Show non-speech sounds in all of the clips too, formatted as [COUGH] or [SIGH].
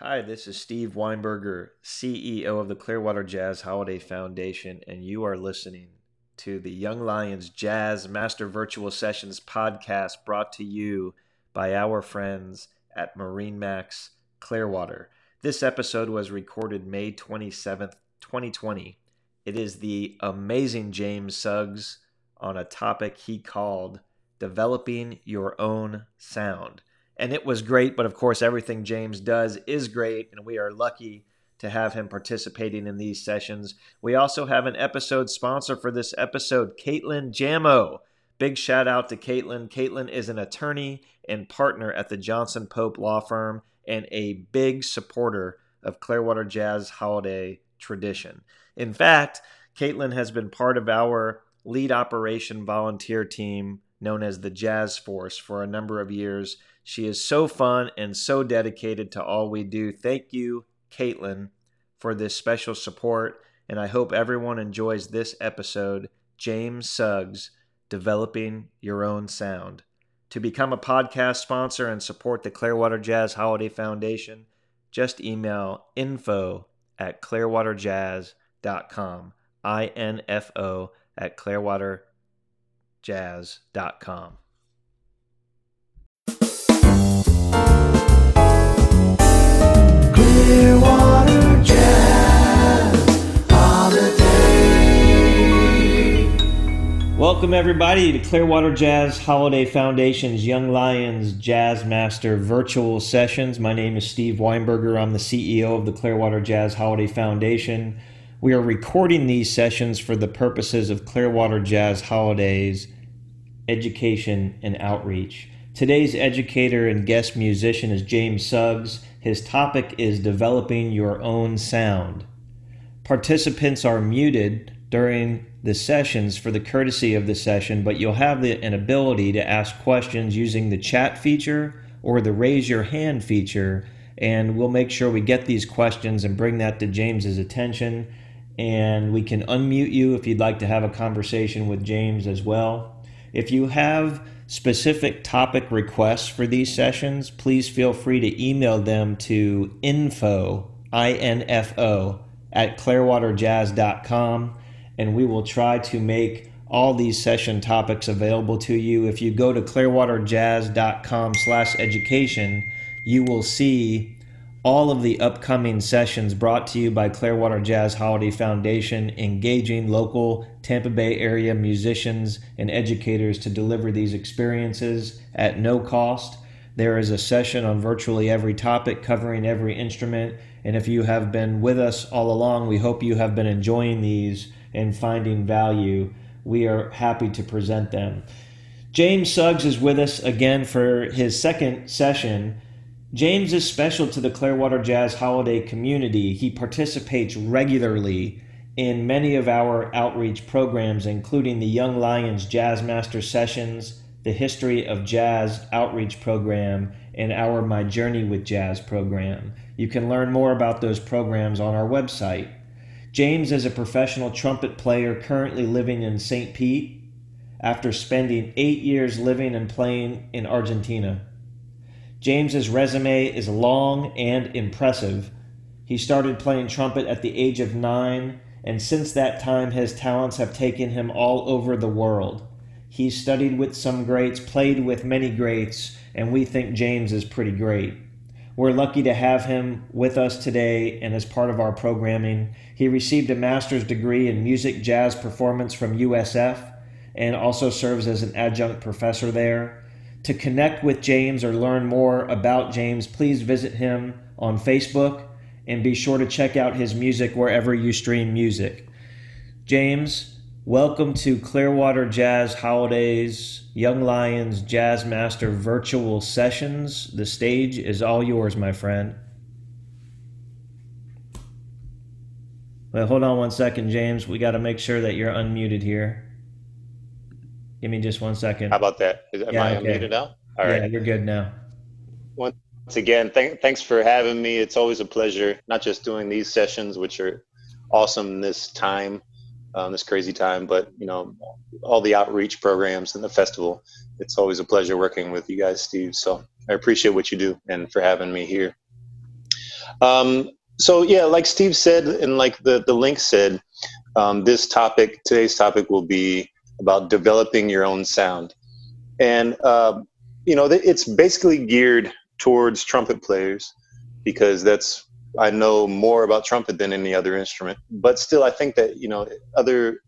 Hi, this is Steve Weinberger, CEO of the Clearwater Jazz Holiday Foundation, and you are listening to the Young Lions Jazz Master Virtual Sessions podcast brought to you by our friends at Marine Max Clearwater. This episode was recorded May 27th, 2020. It is the amazing James Suggs on a topic he called Developing Your Own Sound and it was great. But of course, everything James does is great, and we are lucky to have him participating in these sessions. We also have an episode sponsor for this episode, Caitlin Jamo. Big shout out to Caitlin. Caitlin is an attorney and partner at the Johnson Pope Law Firm and a big supporter of Clearwater Jazz holiday tradition. In fact, Caitlin has been part of our lead operation volunteer team known as the Jazz Force for a number of years. She is so fun and so dedicated to all we do. Thank you, Caitlin, for this special support. And I hope everyone enjoys this episode James Suggs, Developing Your Own Sound. To become a podcast sponsor and support the Clearwater Jazz Holiday Foundation, just email info at clearwaterjazz.com. I N F O at clearwaterjazz.com. Welcome, everybody, to Clearwater Jazz Holiday Foundation's Young Lions Jazz Master virtual sessions. My name is Steve Weinberger. I'm the CEO of the Clearwater Jazz Holiday Foundation. We are recording these sessions for the purposes of Clearwater Jazz Holidays education and outreach. Today's educator and guest musician is James Suggs. His topic is developing your own sound. Participants are muted during the sessions for the courtesy of the session, but you'll have the, an ability to ask questions using the chat feature or the raise your hand feature, and we'll make sure we get these questions and bring that to James's attention. And we can unmute you if you'd like to have a conversation with James as well. If you have specific topic requests for these sessions, please feel free to email them to info, I-N-F-O, at clearwaterjazz.com, and we will try to make all these session topics available to you. If you go to clearwaterjazz.com slash education, you will see all of the upcoming sessions brought to you by Clearwater Jazz Holiday Foundation, engaging local Tampa Bay area musicians and educators to deliver these experiences at no cost. There is a session on virtually every topic covering every instrument. And if you have been with us all along, we hope you have been enjoying these and finding value. We are happy to present them. James Suggs is with us again for his second session. James is special to the Clearwater Jazz holiday community. He participates regularly in many of our outreach programs, including the Young Lions Jazz Master Sessions, the History of Jazz Outreach Program, and our My Journey with Jazz program. You can learn more about those programs on our website. James is a professional trumpet player currently living in St. Pete after spending eight years living and playing in Argentina. James's resume is long and impressive. He started playing trumpet at the age of nine, and since that time, his talents have taken him all over the world. He studied with some greats, played with many greats, and we think James is pretty great. We're lucky to have him with us today and as part of our programming. He received a master's degree in music jazz performance from USF and also serves as an adjunct professor there. To connect with James or learn more about James, please visit him on Facebook and be sure to check out his music wherever you stream music. James, welcome to Clearwater Jazz Holidays Young Lions Jazz Master virtual sessions. The stage is all yours, my friend. Well, hold on one second, James. We got to make sure that you're unmuted here. Give me just one second. How about that? Is, am yeah, I okay. unmuted now? All right. Yeah, you're good now. Once again, th- thanks for having me. It's always a pleasure, not just doing these sessions, which are awesome this time, um, this crazy time, but you know, all the outreach programs and the festival. It's always a pleasure working with you guys, Steve. So I appreciate what you do and for having me here. Um, so yeah, like Steve said, and like the the link said, um, this topic today's topic will be about developing your own sound, and uh, you know it's basically geared towards trumpet players because that's I know more about trumpet than any other instrument. But still, I think that you know other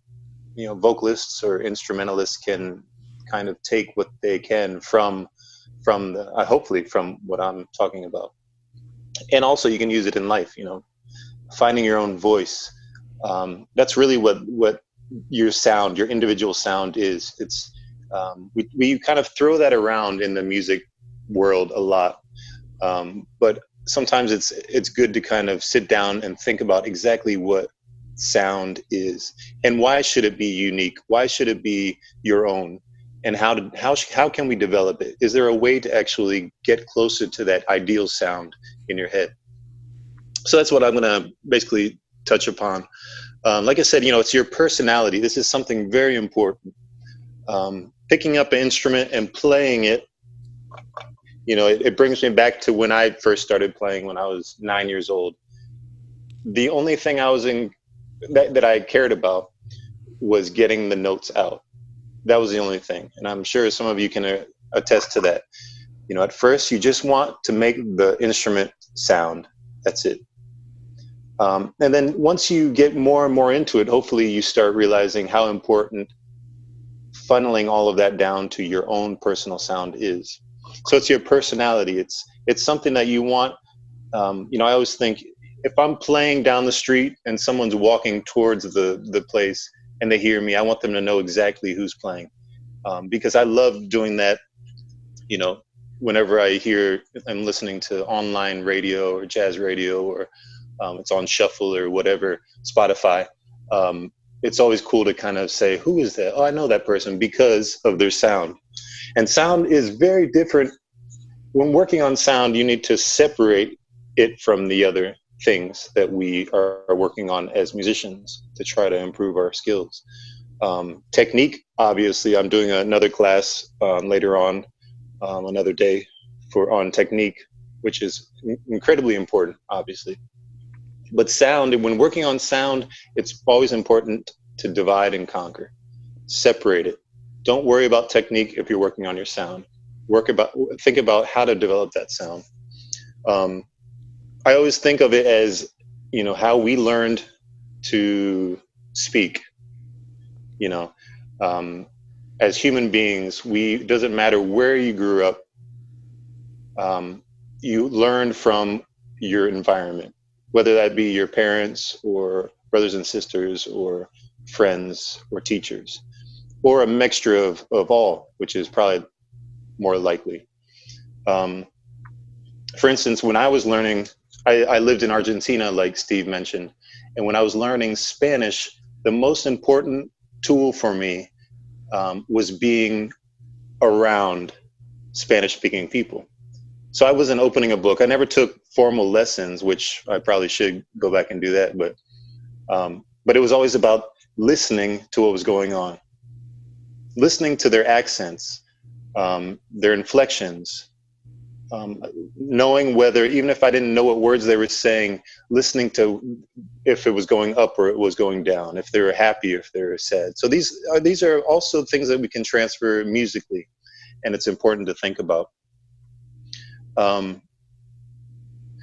you know vocalists or instrumentalists can kind of take what they can from from the uh, hopefully from what I'm talking about, and also you can use it in life. You know, finding your own voice. Um, that's really what what your sound, your individual sound is. It's um, we we kind of throw that around in the music world a lot, um, but sometimes it's it's good to kind of sit down and think about exactly what sound is and why should it be unique? Why should it be your own? And how to how how can we develop it? Is there a way to actually get closer to that ideal sound in your head? So that's what i'm going to basically touch upon. Um, like i said you know it's your personality. This is something very important. Um, picking up an instrument and playing it you know, it, it brings me back to when I first started playing when I was nine years old. The only thing I was in that, that I cared about was getting the notes out. That was the only thing. And I'm sure some of you can uh, attest to that. You know, at first you just want to make the instrument sound. That's it. Um, and then once you get more and more into it, hopefully you start realizing how important funneling all of that down to your own personal sound is so it's your personality. It's it's something that you want um, you know i always think if i'm playing down the street and someone's walking towards the the place and they hear me i want them to know exactly who's playing. Um, because i love doing that you know whenever i hear i'm listening to online radio or jazz radio or um, it's on shuffle or whatever spotify um, it's always cool to kind of say who is that? Oh i know that person because of their sound and sound is very different. When working on sound, you need to separate it from the other things that we are, working on as musicians to try to improve our skills. Um, technique, obviously, I'm doing another class um, later on, um, another day for on technique, which is incredibly important, obviously. But sound, when working on sound, it's always important to divide and conquer, separate it don't worry about technique if you're working on your sound. Work about think about how to develop that sound. Um, i always think of it as you know how we learned to speak you know. Um, as human beings we doesn't matter where you grew up um, you learn from your environment whether that be your parents or brothers and sisters or friends or teachers or a mixture of, of all, which is probably more likely. Um, for instance, when I was learning, I, I lived in Argentina, like Steve mentioned, and when I was learning Spanish, the most important tool for me um, was being around Spanish speaking people. So I wasn't opening a book. I never took formal lessons, which I probably should go back and do that. But um, but it was always about listening to what was going on listening to their accents, um, their inflections, um, knowing whether, even if I didn't know what words they were saying, listening to if it was going up or it was going down, if they were happy, if they were sad. So these are these are also things that we can transfer musically, and it's important to think about. Um,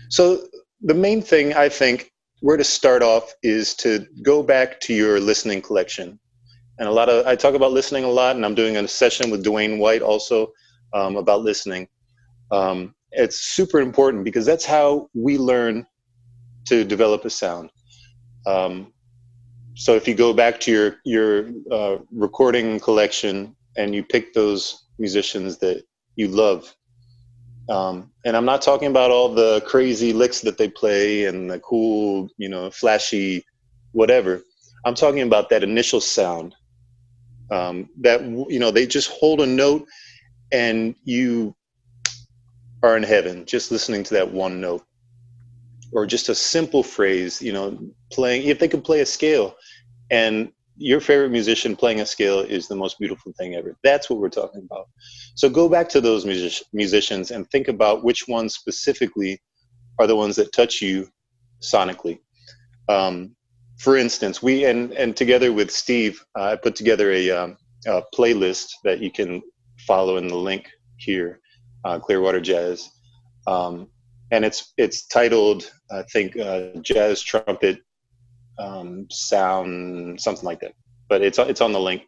so the main thing I think where to start off is to go back to your listening collection and a lot of I talk about listening a lot, and I'm doing a session with Dwayne White also um, about listening. Um, it's super important because that's how we learn to develop a sound. Um, so if you go back to your your uh, recording collection and you pick those musicians that you love, um, and I'm not talking about all the crazy licks that they play and the cool, you know, flashy, whatever. I'm talking about that initial sound um, that you know they just hold a note and you are in heaven just listening to that one note. Or just a simple phrase you know playing if they could play a scale. And your favorite musician playing a scale is the most beautiful thing ever. That's what we're talking about. So go back to those music- musicians and think about which ones specifically are the ones that touch you sonically. Um, for instance, we and and together with Steve, uh, I put together a, um, a, playlist that you can follow in the link here, uh, Clearwater Jazz, um, and it's it's titled I think uh, Jazz Trumpet um, Sound something like that, but it's it's on the link.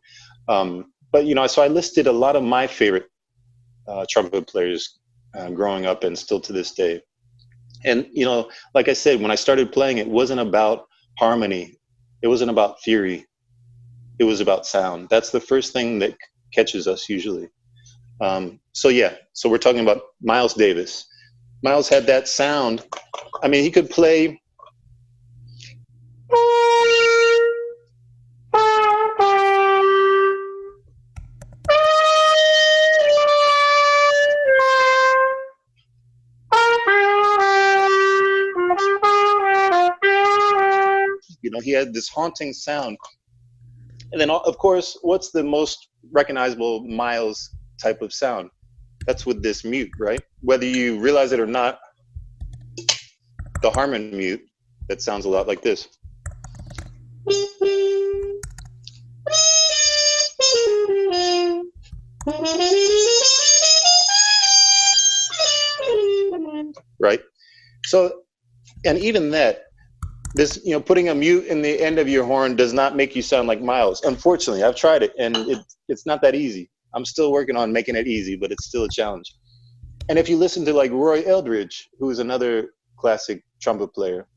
Um, but you know, so I listed a lot of my favorite uh, trumpet players uh, growing up and still to this day. And you know, like I said, when I started playing, it wasn't about harmony. It wasn't about theory. It was about sound. That's the first thing that catches us usually. Um, so yeah, so we're talking about Miles Davis. Miles had that sound. I mean, he could play he had this haunting sound. And then, of course, what's the most recognizable Miles type of sound? That's with this mute, right? Whether you realize it or not, the Harmon mute that sounds a lot like this. Right? So, and even that, this you know putting a mute in the end of your horn does not make you sound like miles. Unfortunately i've tried it and it, it's not that easy. I'm still working on making it easy but it's still a challenge. And if you listen to like roy eldridge who's another classic trumpet player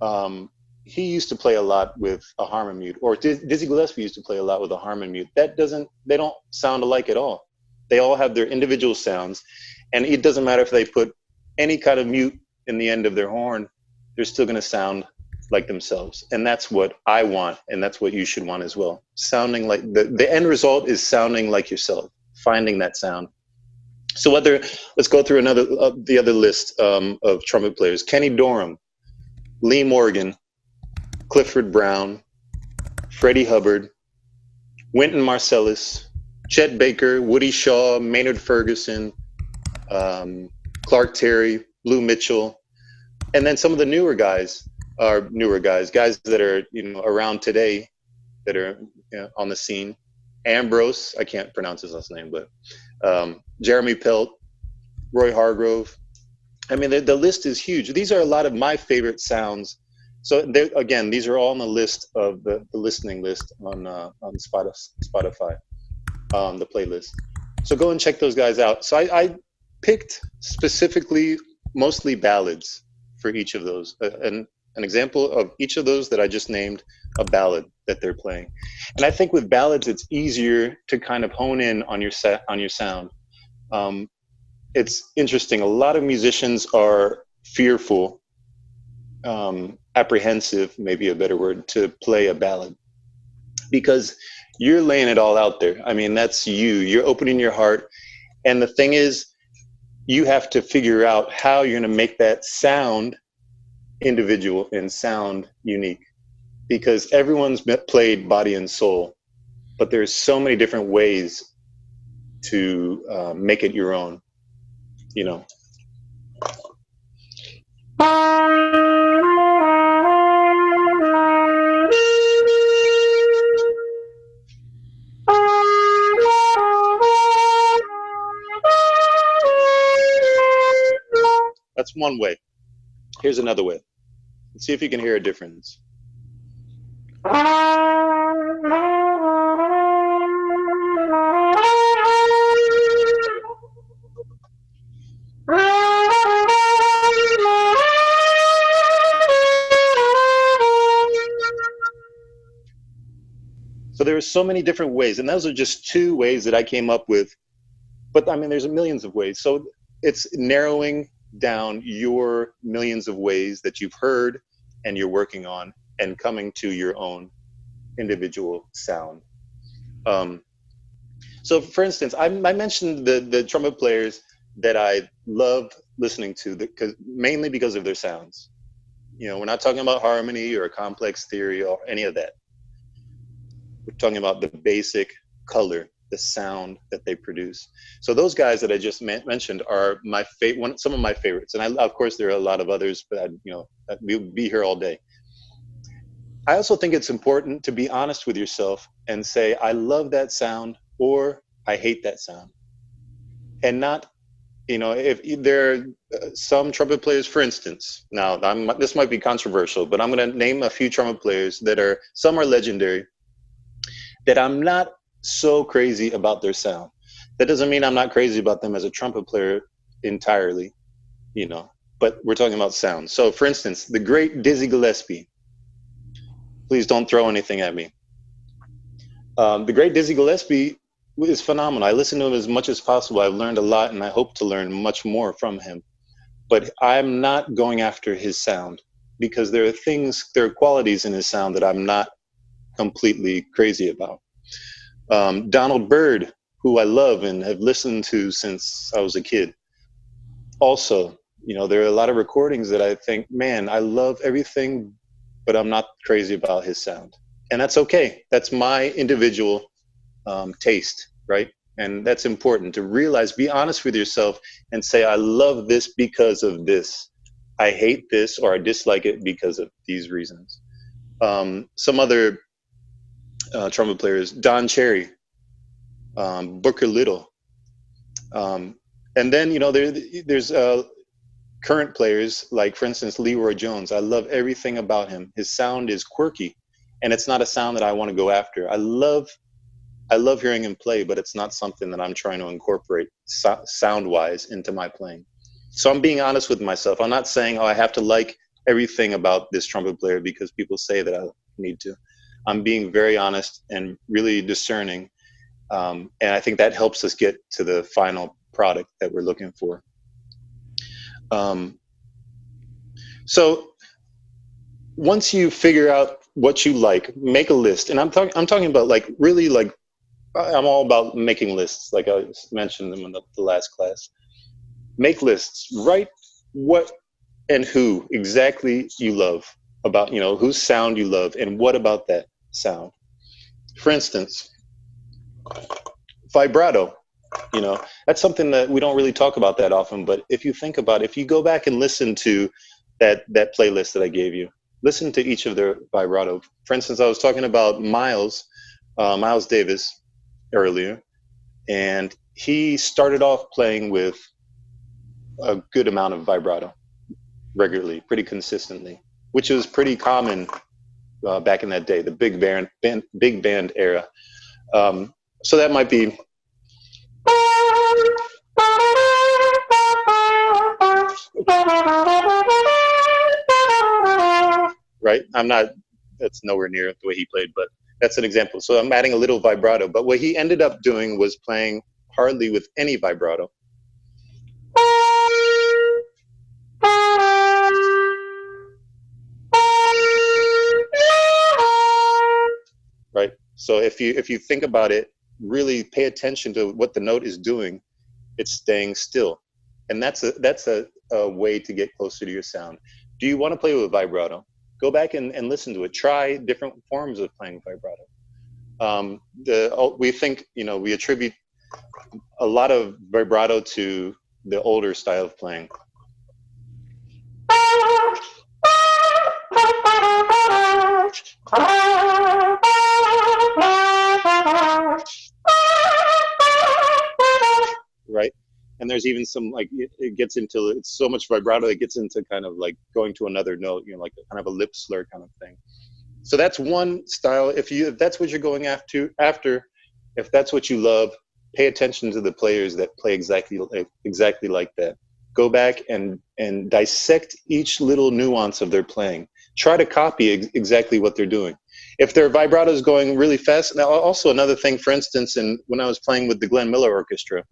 um, he used to play a lot with a harmon mute or dizzy gillespie used to play a lot with a harmon mute. That doesn't they don't sound alike at all. They all have their individual sounds and it doesn't matter if they put any kind of mute in the end of their horn they're still going to sound like themselves. And that's what i want and that's what you should want as well. Sounding like the, the end result is sounding like yourself finding that sound. So whether let's go through another uh, the other list um, of trumpet players. Kenny dorham lee morgan clifford brown freddie hubbard wynton marsalis chet baker woody shaw maynard ferguson um, clark terry blue mitchell and then some of the newer guys are newer guys, guys that are you know around today, that are you know, on the scene. Ambrose, I can't pronounce his last name, but um, Jeremy Pelt, Roy Hargrove. I mean, the, the list is huge. These are a lot of my favorite sounds. So again, these are all on the list of the, the listening list on uh, on Spotify, um, the playlist. So go and check those guys out. So I, I picked specifically mostly ballads for each of those, uh, and an example of each of those that I just named a ballad that they're playing. And I think with ballads, it's easier to kind of hone in on your set on your sound. Um, it's interesting. A lot of musicians are fearful, um, apprehensive, maybe a better word, to play a ballad because you're laying it all out there. I mean, that's you. You're opening your heart, and the thing is, you have to figure out how you're going to make that sound individual and sound unique because everyone's played body and soul but there's so many different ways to uh, make it your own you know? That's one way. Here's another way Let's see if you can hear a difference. So there are so many different ways, and those are just two ways that I came up with. But I mean, there's millions of ways. So it's narrowing down your millions of ways that you've heard and you're working on and coming to your own individual sound. Um, so, for instance, I, I, mentioned the, the trumpet players that I love listening to, because mainly because of their sounds. You know, we're not talking about harmony or complex theory or any of that. We're talking about the basic color, the sound that they produce. So those guys that I just mentioned are my favorite, some of my favorites. And I, of course, there are a lot of others, but I'd, you know, we'll be here all day. I also think it's important to be honest with yourself and say, I love that sound or I hate that sound. And not, you know, if there are uh, some trumpet players, for instance, now I'm, this might be controversial, but I'm going to name a few trumpet players that are, some are legendary, that I'm not so crazy about their sound. That doesn't mean I'm not crazy about them as a trumpet player entirely, you know, but we're talking about sound. So, for instance, the great Dizzy Gillespie. Please don't throw anything at me. Um, the great Dizzy Gillespie is phenomenal. I listen to him as much as possible. I've learned a lot, and I hope to learn much more from him. But I'm not going after his sound because there are things, there are qualities in his sound that I'm not completely crazy about. Um, Donald Byrd, who I love and have listened to since I was a kid. Also, you know, there are a lot of recordings that I think, man, I love everything, but I'm not crazy about his sound. And that's okay. That's my individual um, taste, right? And that's important to realize, be honest with yourself and say, I love this because of this. I hate this or I dislike it because of these reasons. Um, some other uh, trumpet players, Don Cherry, um, Booker Little, um, and then you know there there's uh, current players like, for instance, Leroy Jones. I love everything about him. His sound is quirky, and it's not a sound that I want to go after. I love I love hearing him play, but it's not something that I'm trying to incorporate so- sound wise into my playing. So I'm being honest with myself. I'm not saying, oh, I have to like everything about this trumpet player because people say that I need to. I'm being very honest and really discerning. Um, and I think that helps us get to the final product that we're looking for. Um, so once you figure out what you like, make a list. And I'm talking, I'm talking about like really like, I'm all about making lists, like I mentioned them in the, the last class. Make lists. Write what and who exactly you love about, you know, whose sound you love and what about that sound. For instance, vibrato, you know, that's something that we don't really talk about that often. But if you think about it, if you go back and listen to that, that playlist that I gave you, listen to each of their vibrato. For instance, I was talking about Miles, uh, Miles Davis earlier, and he started off playing with a good amount of vibrato regularly, pretty consistently, which is pretty common uh, back in that day, the big band, band big band era. Um, so that might be. Right, I'm not. That's nowhere near the way he played, but that's an example. So I'm adding a little vibrato. But what he ended up doing was playing hardly with any vibrato. So if you if you think about it, really pay attention to what the note is doing. It's staying still, and that's a that's a, a way to get closer to your sound. Do you want to play with vibrato? Go back and, and listen to it. Try different forms of playing vibrato. Um, the we think you know we attribute a lot of vibrato to the older style of playing. [LAUGHS] right? And there's even some like it gets into it's so much vibrato that it gets into kind of like going to another note, you know, like kind of a lip slur kind of thing. So that's one style. If you if that's what you're going after after, if that's what you love, pay attention to the players that play exactly exactly like that. Go back and and dissect each little nuance of their playing. Try to copy ex- exactly what they're doing if their vibrato is going really fast now also another thing for instance in when i was playing with the glenn miller orchestra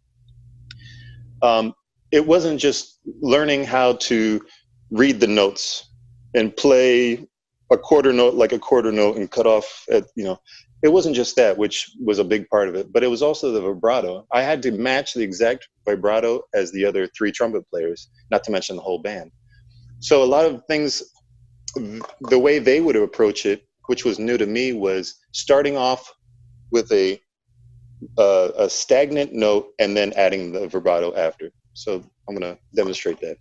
um, it wasn't just learning how to read the notes and play a quarter note like a quarter note and cut off at you know it wasn't just that which was a big part of it but it was also the vibrato. I had to match the exact vibrato as the other three trumpet players not to mention the whole band. So a lot of things the way they would approach it which was new to me was starting off with a uh, a stagnant note and then adding the vibrato after. So I'm going to demonstrate that.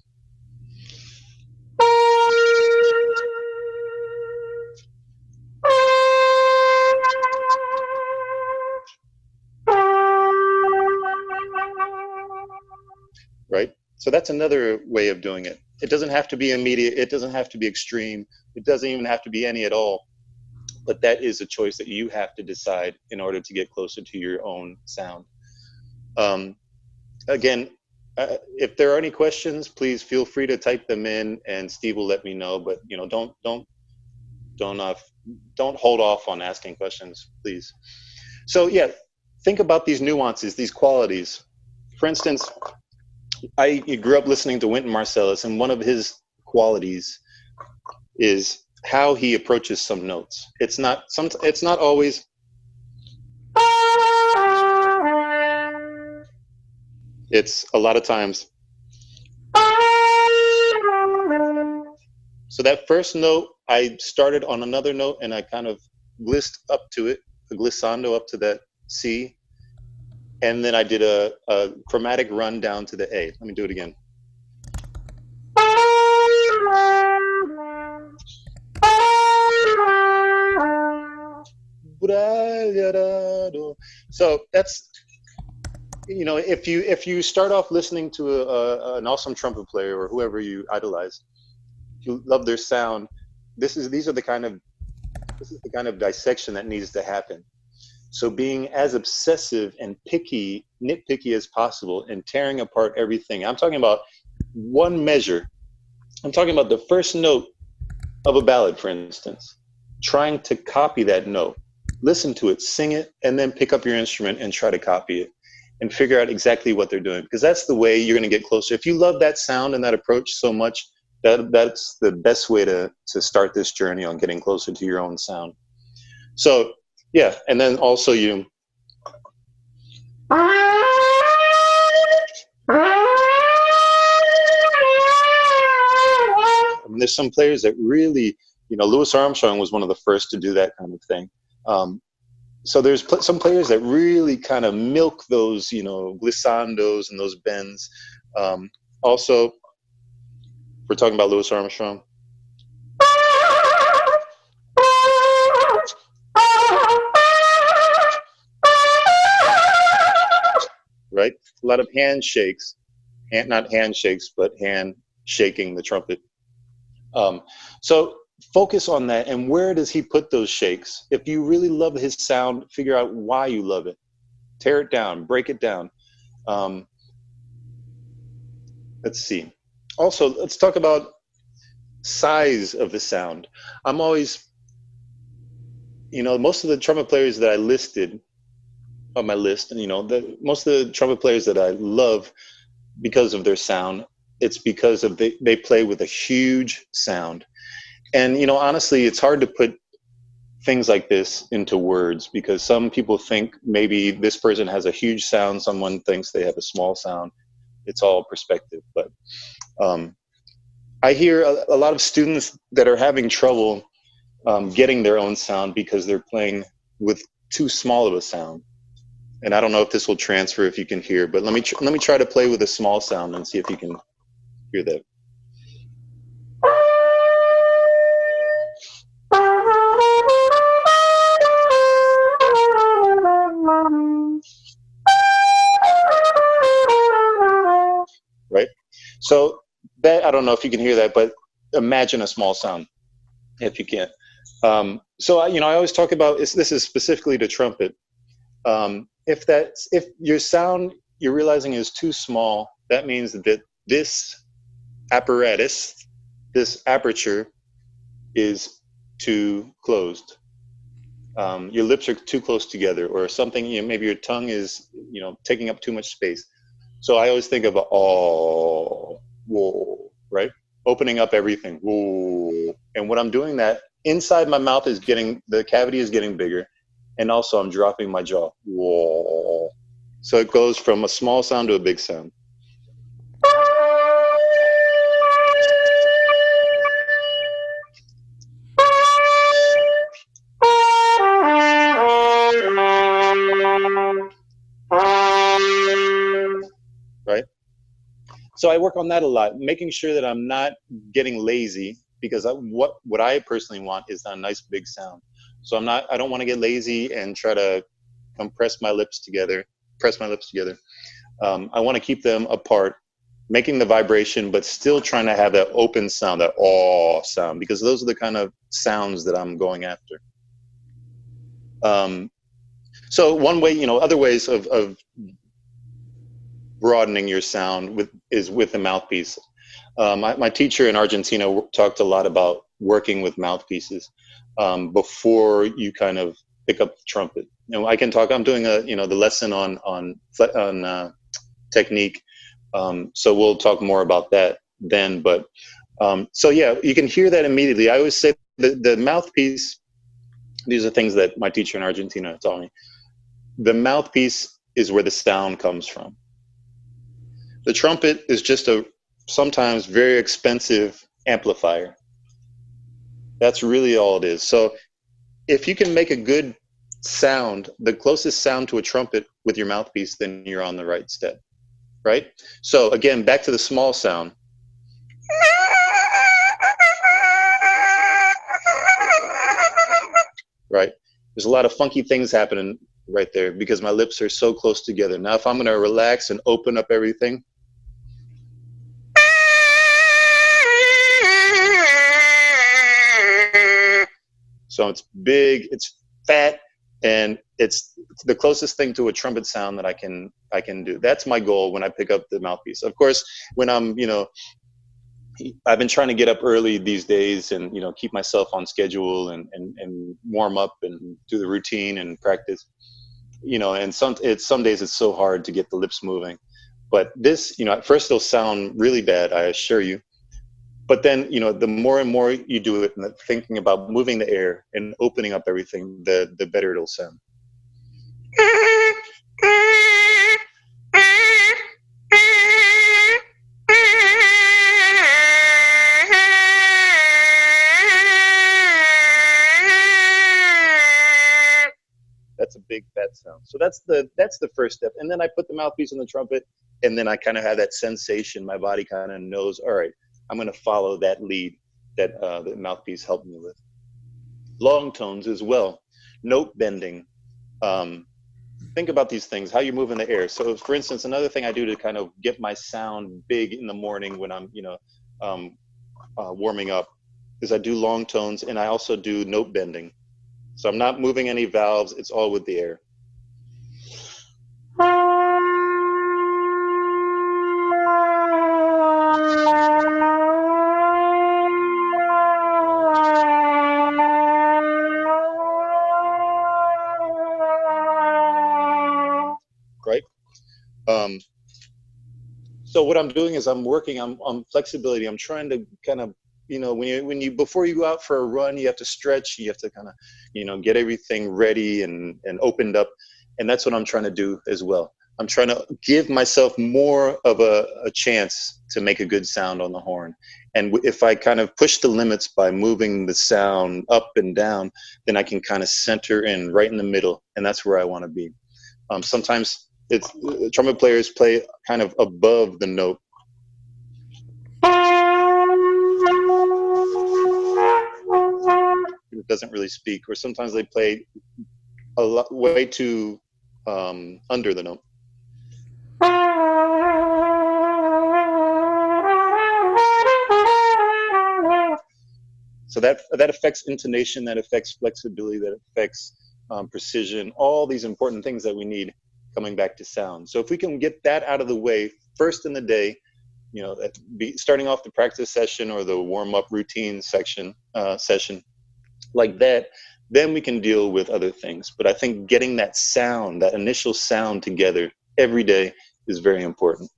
Right? So that's another way of doing it. It doesn't have to be immediate, it doesn't have to be extreme, it doesn't even have to be any at all. But that is a choice that you have to decide in order to get closer to your own sound. Um, again, uh, if there are any questions, please feel free to type them in, and Steve will let me know. But you know, don't don't don't uh, don't hold off on asking questions, please. So yeah, think about these nuances, these qualities. For instance, I grew up listening to Wynton Marsalis, and one of his qualities is how he approaches some notes. It's not some. It's not always it's a lot of times. So that first note, I started on another note and I kind of glissed up to it, a glissando up to that C. And then I did a, a chromatic run down to the A. Let me do it again. So that's you know if you if you start off listening to a, a, an awesome trumpet player or whoever you idolize you love their sound this is these are the kind of this is the kind of dissection that needs to happen. So being as obsessive and picky nitpicky as possible and tearing apart everything i'm talking about one measure. I'm talking about the first note of a ballad for instance. Trying to copy that note listen to it sing it and then pick up your instrument and try to copy it and figure out exactly what they're doing. Because that's the way you're going to get closer. If you love that sound and that approach so much that that's the best way to to start this journey on getting closer to your own sound. So yeah and then also you. There's some players that really, you know, Louis Armstrong was one of the first to do that kind of thing. Um, so there's pl- some players that really kind of milk those, you know, glissandos and those bends. Um, also, we're talking about Louis Armstrong. Right, a lot of handshakes, hand, not handshakes, but hand shaking the trumpet. Um, so focus on that and where does he put those shakes. If you really love his sound figure out why you love it. Tear it down break it down. Um, let's see. Also let's talk about size of the sound. I'm always you know most of the trumpet players that i listed on my list and you know the most of the trumpet players that i love because of their sound it's because of they, they play with a huge sound and you know honestly it's hard to put things like this into words because some people think maybe this person has a huge sound someone thinks they have a small sound. It's all perspective. But um, i hear a, a, lot of students that are having trouble um, getting their own sound because they're playing with too small of a sound. And i don't know if this will transfer if you can hear but let me tr- let me try to play with a small sound and see if you can hear that don't know if you can hear that, but imagine a small sound if you can. Um, so you know, I always talk about this is specifically to trumpet. Um, if that if your sound you're realizing is too small, that means that this apparatus, this aperture, is too closed. Um, your lips are too close together, or something. You know, maybe your tongue is you know taking up too much space. So I always think of oh, whoa, right? Opening up everything, whoa. And when I'm doing that, inside my mouth is getting the cavity is getting bigger, and also I'm dropping my jaw, whoa. So it goes from a small sound to a big sound. So I work on that a lot, making sure that I'm not getting lazy because I, what what I personally want is a nice big sound. So I'm not I don't want to get lazy and try to compress my lips together, press my lips together. Um, I want to keep them apart, making the vibration, but still trying to have that open sound, that aw sound, because those are the kind of sounds that I'm going after. Um, so one way, you know, other ways of, of broadening your sound with is with the mouthpiece. Uh, my, my teacher in Argentina talked a lot about working with mouthpieces um, before you kind of pick up the trumpet. You know, I can talk. I'm doing a you know the lesson on on on uh, technique, um, so we'll talk more about that then. But um, so yeah, you can hear that immediately. I always say the the mouthpiece. These are things that my teacher in Argentina taught me. The mouthpiece is where the sound comes from the trumpet is just a sometimes very expensive amplifier. That's really all it is. So if you can make a good sound, the closest sound to a trumpet with your mouthpiece, then you're on the right step. Right? So again, back to the small sound. Right? There's a lot of funky things happening right there because my lips are so close together. Now, if I'm going to relax and open up everything, So it's big, it's fat, and it's the closest thing to a trumpet sound that I can I can do. That's my goal when I pick up the mouthpiece. Of course, when I'm you know I've been trying to get up early these days and you know keep myself on schedule and and, and warm up and do the routine and practice. You know, and some it's some days it's so hard to get the lips moving. But this, you know, at first it'll sound really bad, I assure you but then you know the more and more you do it and thinking about moving the air and opening up everything the the better it'll sound. That's a big fat sound. So that's the that's the first step. And then i put the mouthpiece on the trumpet and then i kind of have that sensation. My body kind of knows all right I'm going to follow that lead that uh, the mouthpiece helped me with. Long tones as well, note bending. Um, think about these things, how you move in the air. So, for instance, another thing I do to kind of get my sound big in the morning when I'm, you know, um, uh, warming up is I do long tones and I also do note bending. So I'm not moving any valves, it's all with the air. So what I'm doing is I'm working on, on flexibility. I'm trying to kind of, you know, when you when you before you go out for a run, you have to stretch. You have to kind of, you know, get everything ready and and opened up, and that's what I'm trying to do as well. I'm trying to give myself more of a, a chance to make a good sound on the horn. And if I kind of push the limits by moving the sound up and down, then I can kind of center in right in the middle, and that's where I want to be. Um, sometimes it's trumpet players play kind of above the note. It doesn't really speak, or sometimes they play a lot way too um, under the note. So that that affects intonation, that affects flexibility, that affects um, precision, all these important things that we need coming back to sound. So if we can get that out of the way first in the day, you know, be starting off the practice session or the warm up routine section uh, session like that, then we can deal with other things. But I think getting that sound, that initial sound together every day is very important.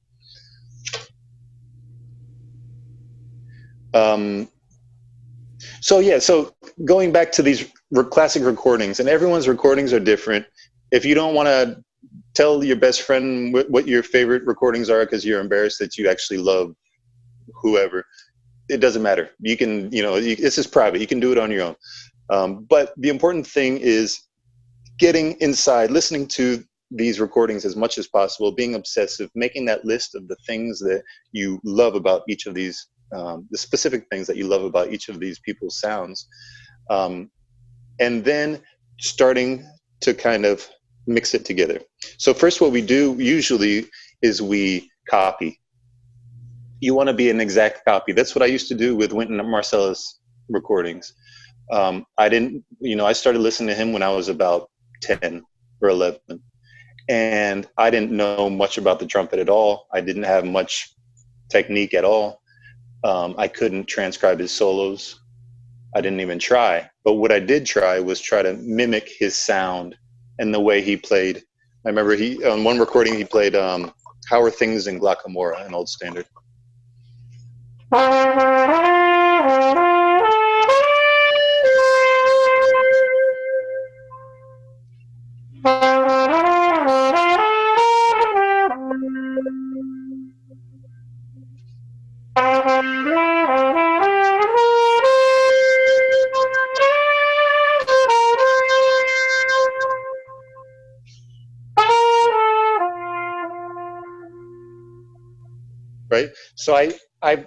Um, so yeah, so going back to these classic recordings, and everyone's recordings are different. If you don't want to tell your best friend what your favorite recordings are because you're embarrassed that you actually love whoever. It doesn't matter. You can you know you, this is private. You can do it on your own. Um, but the important thing is getting inside listening to these recordings as much as possible, being obsessive, making that list of the things that you love about each of these, um, the specific things that you love about each of these people's sounds. Um, and then starting to kind of mix it together. So, first, what we do usually is we copy. You want to be an exact copy. That's what I used to do with Wynton Marsalis recordings. Um, I didn't, you know, I started listening to him when I was about 10 or 11. And I didn't know much about the trumpet at all. I didn't have much technique at all. Um, I couldn't transcribe his solos. I didn't even try. But what I did try was try to mimic his sound and the way he played. I remember he on one recording he played um, "How Are Things in Glocca Morra," an old standard. [LAUGHS] right? So I I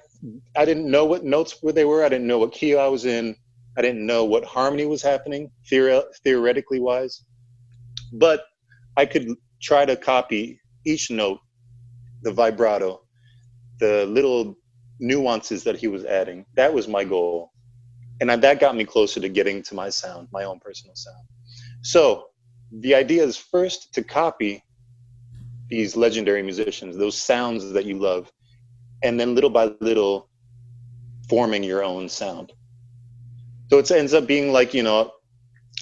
I didn't know what notes where they were. I didn't know what key I was in. I didn't know what harmony was happening theore- theoretically wise, but I could try to copy each note, the vibrato, the little nuances that he was adding. That was my goal, and that got me closer to getting to my sound, my own personal sound. So the idea is first to copy these legendary musicians, those sounds that you love, and then little by little forming your own sound. So it ends up being like, you know,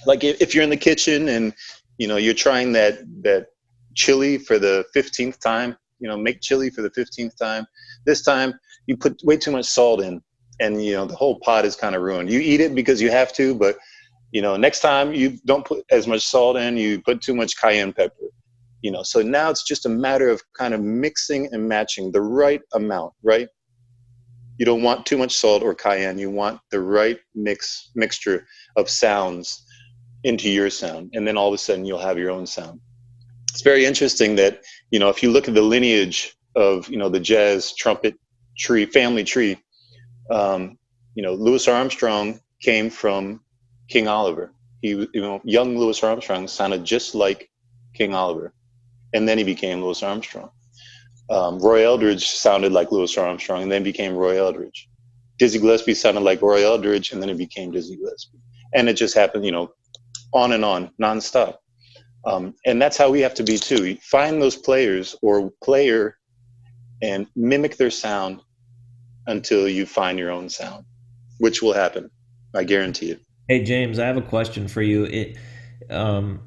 like if you're in the kitchen and, you know, you're trying that, that chili for the 15th time, you know, make chili for the 15th time. This time you put way too much salt in and, you know, the whole pot is kind of ruined. You eat it because you have to, but, you know, next time you don't put as much salt in, you put too much cayenne pepper you know so now it's just a matter of kind of mixing and matching the right amount right? You don't want too much salt or cayenne. You want the right mix mixture of sounds into your sound and then all of a sudden you'll have your own sound. It's very interesting that you know if you look at the lineage of you know the jazz trumpet tree family tree um, you know louis armstrong came from king oliver. He you know young louis armstrong sounded just like king oliver and then he became Louis Armstrong. Um, Roy Eldridge sounded like Louis Armstrong, and then became Roy Eldridge. Dizzy Gillespie sounded like Roy Eldridge, and then it became Dizzy Gillespie. And it just happened, you know, on and on, nonstop. Um, and that's how we have to be too. You find those players or player and mimic their sound until you find your own sound, which will happen. I guarantee it. Hey James, I have a question for you. It, um,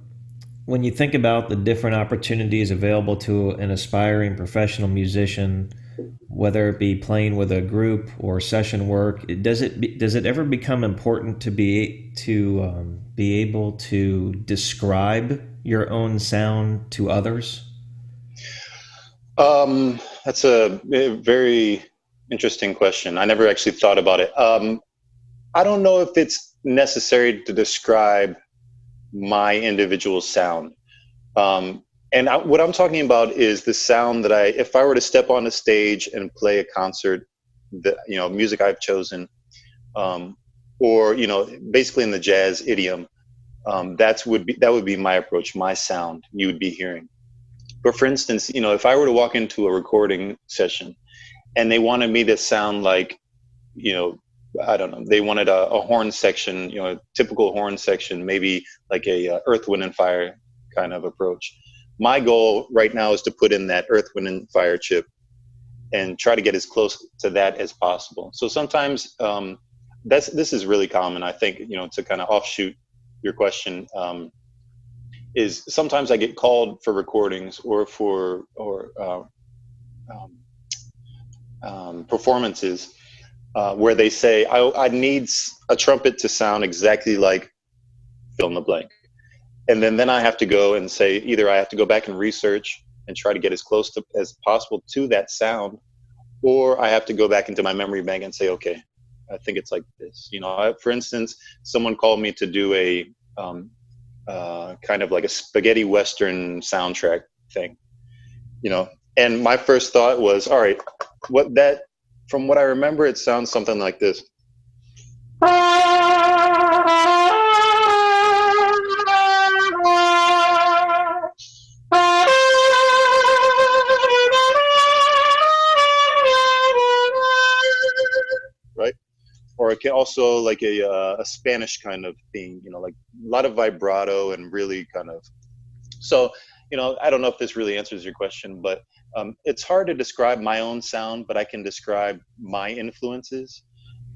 when you think about the different opportunities available to an aspiring professional musician, whether it be playing with a group or session work, does it be, does it ever become important to be to um, be able to describe your own sound to others? Um, that's a very interesting question. I never actually thought about it. Um, I don't know if it's necessary to describe my individual sound. Um, and I, what I'm talking about is the sound that I, if I were to step on a stage and play a concert, the you know music I've chosen, um, or you know basically in the jazz idiom, um, that's would be that would be my approach, my sound you would be hearing. But for instance, you know if I were to walk into a recording session, and they wanted me to sound like, you know I don't know. They wanted a, a, horn section, you know, a typical horn section, maybe like a uh, Earth, Wind, and Fire kind of approach. My goal right now is to put in that Earth, Wind, and Fire chip and try to get as close to that as possible. So sometimes um, that's this is really common. I think you know to kind of offshoot your question um, is sometimes I get called for recordings or for or uh, um, um performances uh, where they say, I, I need a trumpet to sound exactly like fill in the blank. And then, then I have to go and say, either I have to go back and research and try to get as close to, as possible to that sound, or I have to go back into my memory bank and say, okay, I think it's like this. You know, I, for instance, someone called me to do a, um, uh, kind of like a spaghetti western soundtrack thing, you know. And my first thought was, all right, what that from what I remember, it sounds something like this. Right, or it can also like a, uh, a Spanish kind of thing, you know, like a lot of vibrato and really kind of. So, you know, I don't know if this really answers your question, but um, it's hard to describe my own sound, but I can describe my influences.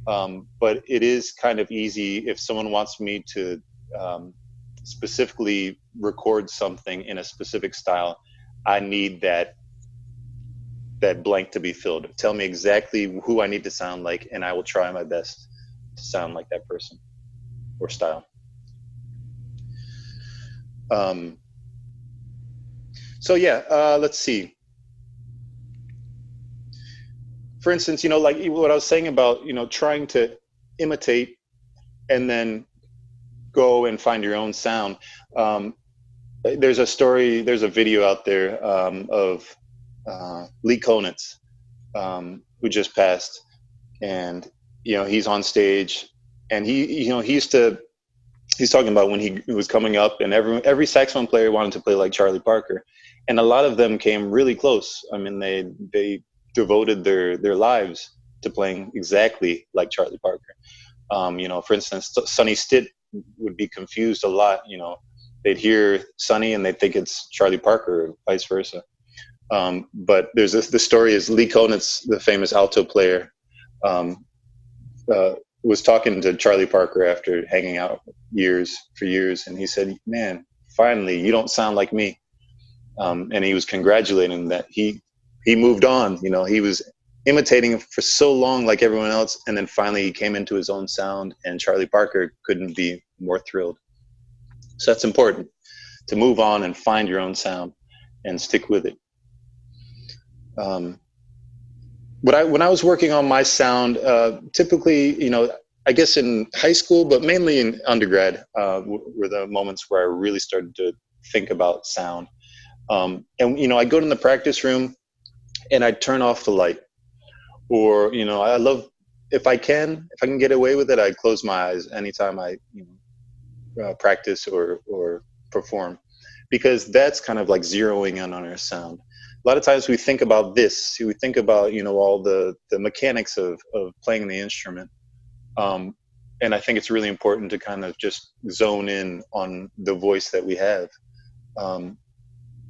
Um, but it is kind of easy if someone wants me to um, specifically record something in a specific style. I need that that blank to be filled. Tell me exactly who I need to sound like, and I will try my best to sound like that person or style. Um, so yeah, uh, let's see for instance, you know, like what I was saying about, you know, trying to imitate and then go and find your own sound. Um, there's a story, there's a video out there um, of uh, Lee Konitz, um, who just passed, and you know he's on stage, and he, you know, he used to. He's talking about when he was coming up, and every every saxophone player wanted to play like Charlie Parker, and a lot of them came really close. I mean, they they devoted their their lives to playing exactly like Charlie Parker. Um, you know, for instance, Sonny Stitt would be confused a lot. You know, they'd hear Sonny and they'd think it's Charlie Parker, or vice versa. Um, but there's this. The story is Lee Konitz, the famous alto player, um, uh, was talking to Charlie Parker after hanging out years for years, and he said, "Man, finally, you don't sound like me." Um, and he was congratulating that he he moved on. You know, he was imitating for so long like everyone else, and then finally he came into his own sound. And Charlie Parker couldn't be more thrilled. So that's important to move on and find your own sound and stick with it. Um, when I when I was working on my sound, uh, typically, you know, I guess in high school, but mainly in undergrad, uh, were the moments where I really started to think about sound. Um, and you know, I go to the practice room and I turn off the light. Or, you know, I love if I can, if I can get away with it, I close my eyes anytime I you know, uh, practice or or perform, because that's kind of like zeroing in on our sound. A lot of times we think about this, we think about you know all the the mechanics of of playing the instrument, um, and I think it's really important to kind of just zone in on the voice that we have. Um,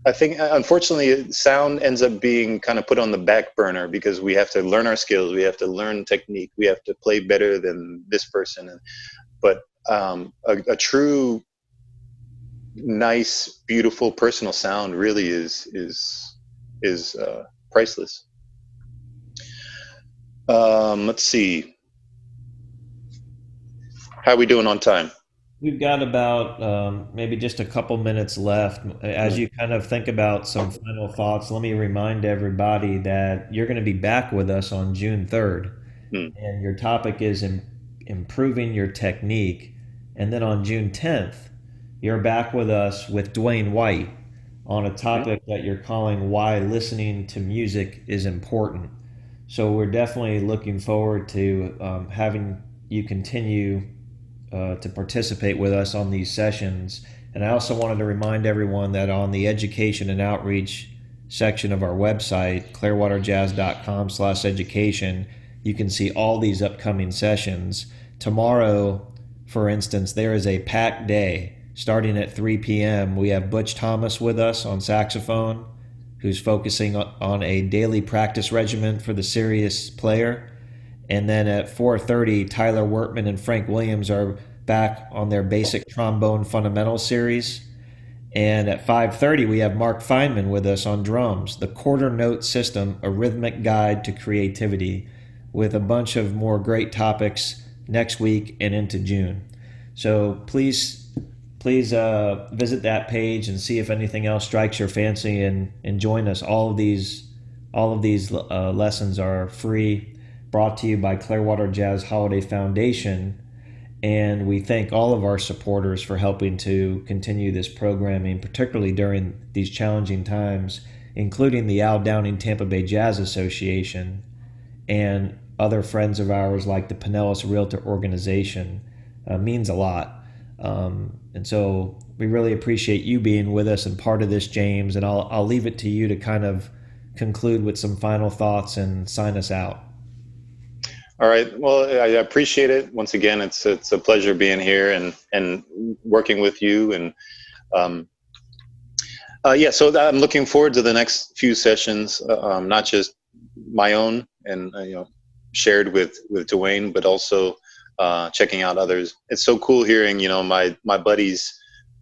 I think uh, unfortunately sound ends up being kind of put on the back burner because we have to learn our skills, we have to learn technique, we have to play better than this person. But um, a, a, true, nice, beautiful, personal sound really is is is uh, priceless. Um, let's see. How are we doing on time? We've got about um, maybe just a couple minutes left. As you kind of think about some final thoughts, let me remind everybody that you're going to be back with us on June 3rd. Mm. And your topic is in, improving your technique. And then on June 10th, you're back with us with Dwayne White on a topic that you're calling Why Listening to Music is Important. So we're definitely looking forward to um, having you continue uh, to participate with us on these sessions. And I also wanted to remind everyone that on the education and outreach section of our website, clearwaterjazz.com slash education, you can see all these upcoming sessions. Tomorrow, for instance, there is a packed day starting at 3 p.m. We have Butch Thomas with us on saxophone, who's focusing on a daily practice regimen for the serious player. And then at 4:30, Tyler Wortman and Frank Williams are back on their basic trombone fundamental series. And at 5:30, we have Mark Feynman with us on drums, the quarter note system, a rhythmic guide to creativity, with a bunch of more great topics next week and into June. So please, please uh, visit that page and see if anything else strikes your fancy and, and join us. All of these, all of these uh, lessons are free brought to you by Clearwater Jazz Holiday Foundation. And we thank all of our supporters for helping to continue this programming, particularly during these challenging times, including the Al Downing Tampa Bay Jazz Association and other friends of ours like the Pinellas Realtor Organization. Uh, means a lot. Um, and so we really appreciate you being with us and part of this, James. And I'll, I'll leave it to you to kind of conclude with some final thoughts and sign us out. All right. Well, I appreciate it. Once again, it's it's a pleasure being here and and working with you. And um, uh, yeah, so I'm looking forward to the next few sessions. Uh, um, not just my own and uh, you know shared with with Dwayne, but also uh, checking out others. It's so cool hearing you know my my buddies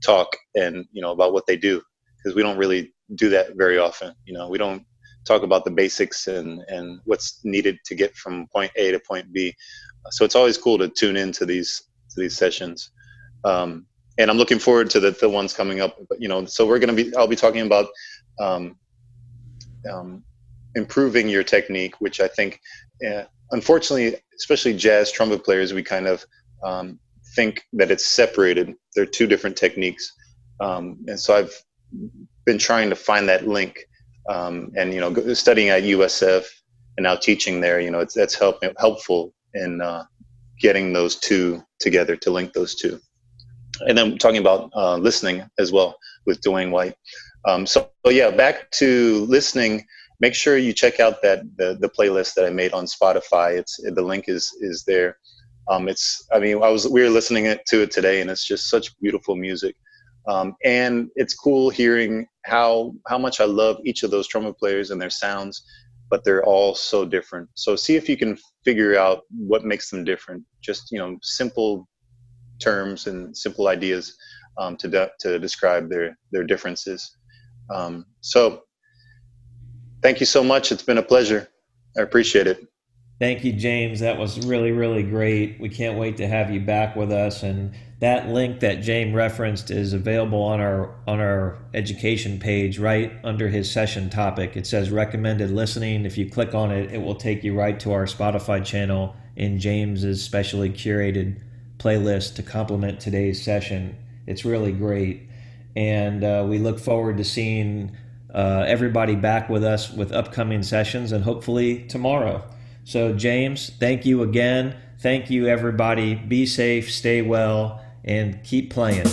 talk and you know about what they do because we don't really do that very often. You know, we don't talk about the basics and and what's needed to get from point A to point B. So it's always cool to tune into these to these sessions. Um, and I'm looking forward to the, the ones coming up. You know, so we're gonna be I'll be talking about um, um, improving your technique, which I think, uh, unfortunately, especially jazz trumpet players, we kind of um, think that it's separated. They're two different techniques, um, and so I've been trying to find that link um, and you know studying at USF and now teaching there, you know, it's that's help, helpful in uh, getting those two together to link those two. And then talking about uh, listening as well with Dwayne White. Um, so, so, yeah, back to listening. Make sure you check out that the, the playlist that I made on Spotify. It's the link is is there. Um, it's I mean I was we were listening to it today, and it's just such beautiful music. Um, and it's cool hearing how how much I love each of those trumpet players and their sounds, but they're all so different. So see if you can figure out what makes them different. Just you know, simple terms and simple ideas um, to de- to describe their their differences. Um, so thank you so much. It's been a pleasure. I appreciate it. Thank you, James. That was really, really great. We can't wait to have you back with us. And that link that James referenced is available on our on our education page, right under his session topic. It says recommended listening. If you click on it, it will take you right to our Spotify channel in James's specially curated playlist to complement today's session. It's really great, and uh, we look forward to seeing uh, everybody back with us with upcoming sessions and hopefully tomorrow. So, James, thank you again. Thank you, everybody. Be safe, stay well, and keep playing.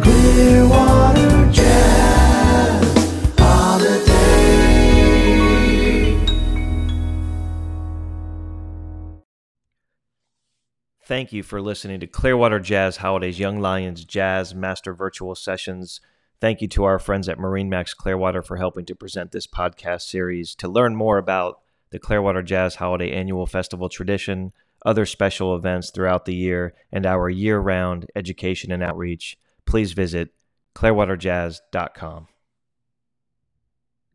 Clearwater Jazz Holiday. Thank you for listening to Clearwater Jazz Holidays Young Lions Jazz Master Virtual Sessions. Thank you to our friends at MarineMax Clearwater for helping to present this podcast series. To learn more about the Clearwater Jazz Holiday Annual Festival tradition, other special events throughout the year, and our year round education and outreach, please visit clearwaterjazz.com.